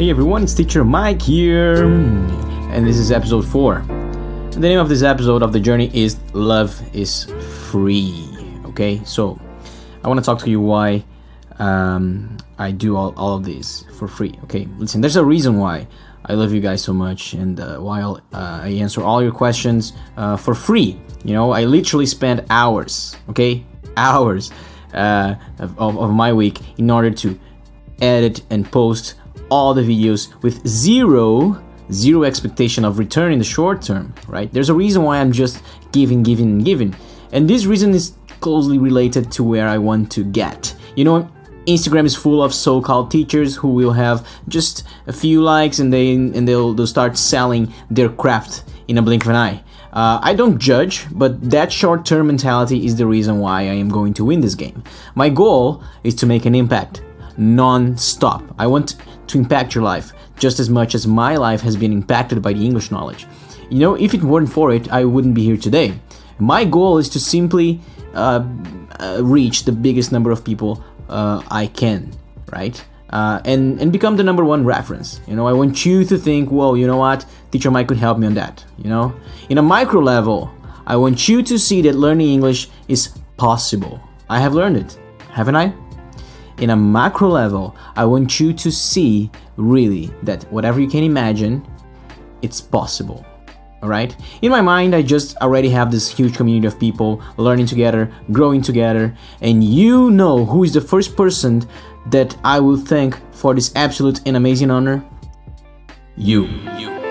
Hey everyone, it's Teacher Mike here, and this is episode 4. The name of this episode of the journey is Love is Free. Okay, so I want to talk to you why um, I do all, all of this for free. Okay, listen, there's a reason why I love you guys so much and uh, why uh, I answer all your questions uh, for free. You know, I literally spend hours, okay, hours uh, of, of my week in order to edit and post all the videos with zero zero expectation of return in the short term right there's a reason why i'm just giving giving giving and this reason is closely related to where i want to get you know instagram is full of so-called teachers who will have just a few likes and they and they'll, they'll start selling their craft in a blink of an eye uh, I don't judge, but that short term mentality is the reason why I am going to win this game. My goal is to make an impact non stop. I want to impact your life just as much as my life has been impacted by the English knowledge. You know, if it weren't for it, I wouldn't be here today. My goal is to simply uh, uh, reach the biggest number of people uh, I can, right? Uh, and and become the number one reference. You know, I want you to think, well, you know what, teacher Mike could help me on that. You know, in a micro level, I want you to see that learning English is possible. I have learned it, haven't I? In a macro level, I want you to see really that whatever you can imagine, it's possible. All right? In my mind, I just already have this huge community of people learning together, growing together, and you know who is the first person that I will thank for this absolute and amazing honor? You. You.